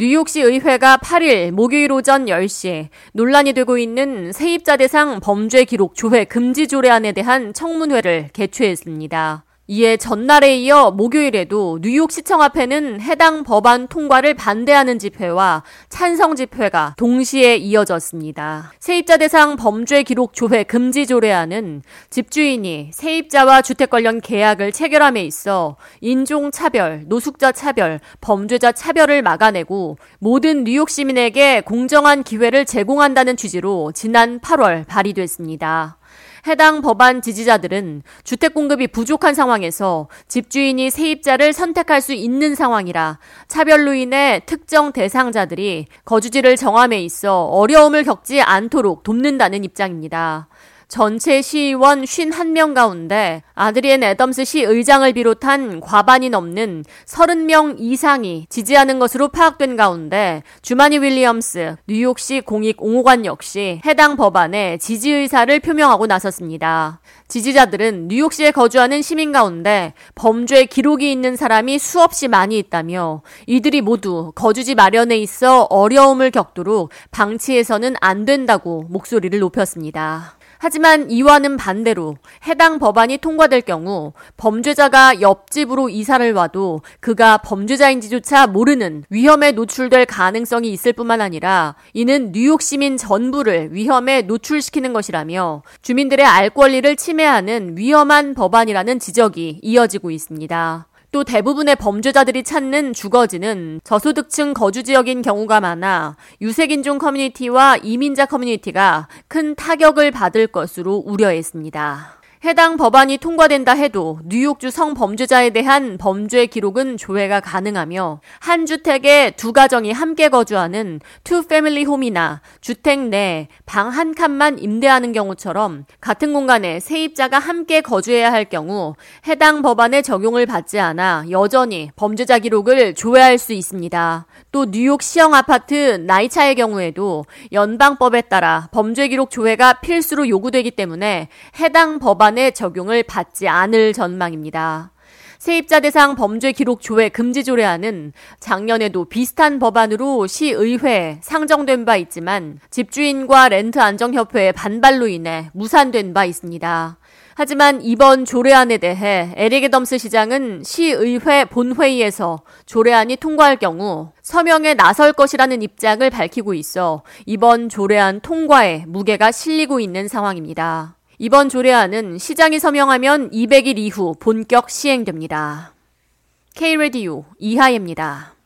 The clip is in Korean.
뉴욕시 의회가 8일 목요일 오전 10시 논란이 되고 있는 세입자 대상 범죄 기록 조회 금지 조례안에 대한 청문회를 개최했습니다. 이에 전날에 이어 목요일에도 뉴욕 시청 앞에는 해당 법안 통과를 반대하는 집회와 찬성 집회가 동시에 이어졌습니다. 세입자 대상 범죄 기록 조회 금지 조례안은 집주인이 세입자와 주택 관련 계약을 체결함에 있어 인종 차별, 노숙자 차별, 범죄자 차별을 막아내고 모든 뉴욕 시민에게 공정한 기회를 제공한다는 취지로 지난 8월 발의됐습니다. 해당 법안 지지자들은 주택 공급이 부족한 상황에서 집주인이 세입자를 선택할 수 있는 상황이라 차별로 인해 특정 대상자들이 거주지를 정함에 있어 어려움을 겪지 않도록 돕는다는 입장입니다. 전체 시의원 51명 가운데 아드리엔 애덤스 시 의장을 비롯한 과반이 넘는 30명 이상이 지지하는 것으로 파악된 가운데 주마니 윌리엄스 뉴욕시 공익5호관 역시 해당 법안에 지지 의사를 표명하고 나섰습니다. 지지자들은 뉴욕시에 거주하는 시민 가운데 범죄 기록이 있는 사람이 수없이 많이 있다며 이들이 모두 거주지 마련에 있어 어려움을 겪도록 방치해서는 안 된다고 목소리를 높였습니다. 하지만 이와는 반대로 해당 법안이 통과될 경우 범죄자가 옆집으로 이사를 와도 그가 범죄자인지조차 모르는 위험에 노출될 가능성이 있을 뿐만 아니라 이는 뉴욕 시민 전부를 위험에 노출시키는 것이라며 주민들의 알 권리를 침해하는 위험한 법안이라는 지적이 이어지고 있습니다. 또 대부분의 범죄자들이 찾는 주거지는 저소득층 거주 지역인 경우가 많아 유색인종 커뮤니티와 이민자 커뮤니티가 큰 타격을 받을 것으로 우려했습니다. 해당 법안이 통과된다 해도 뉴욕주 성범죄자에 대한 범죄 기록은 조회가 가능하며 한 주택에 두 가정이 함께 거주하는 two family home이나 주택 내 방 한 칸만 임대하는 경우처럼 같은 공간에 세입자가 함께 거주해야 할 경우 해당 법안의 적용을 받지 않아 여전히 범죄자 기록을 조회할 수 있습니다. 또 뉴욕 시형 아파트 나이차의 경우에도 연방법에 따라 범죄 기록 조회가 필수로 요구되기 때문에 해당 법안 법안의 적용을 받지 않을 전망입니다. 세입자 대상 범죄 기록 조회 금지 조례안은 작년에도 비슷한 법안으로 시의회에 상정된 바 있지만 집주인과 렌트 안정협회의 반발로 인해 무산된 바 있습니다. 하지만 이번 조례안에 대해 에릭 덤스 시장은 시의회 본회의에서 조례안이 통과할 경우 서명에 나설 것이라는 입장을 밝히고 있어 이번 조례안 통과에 무게가 실리고 있는 상황입니다. 이번 조례안은 시장이 서명하면 200일 이후 본격 시행됩니다. K-Radio 이하예입니다.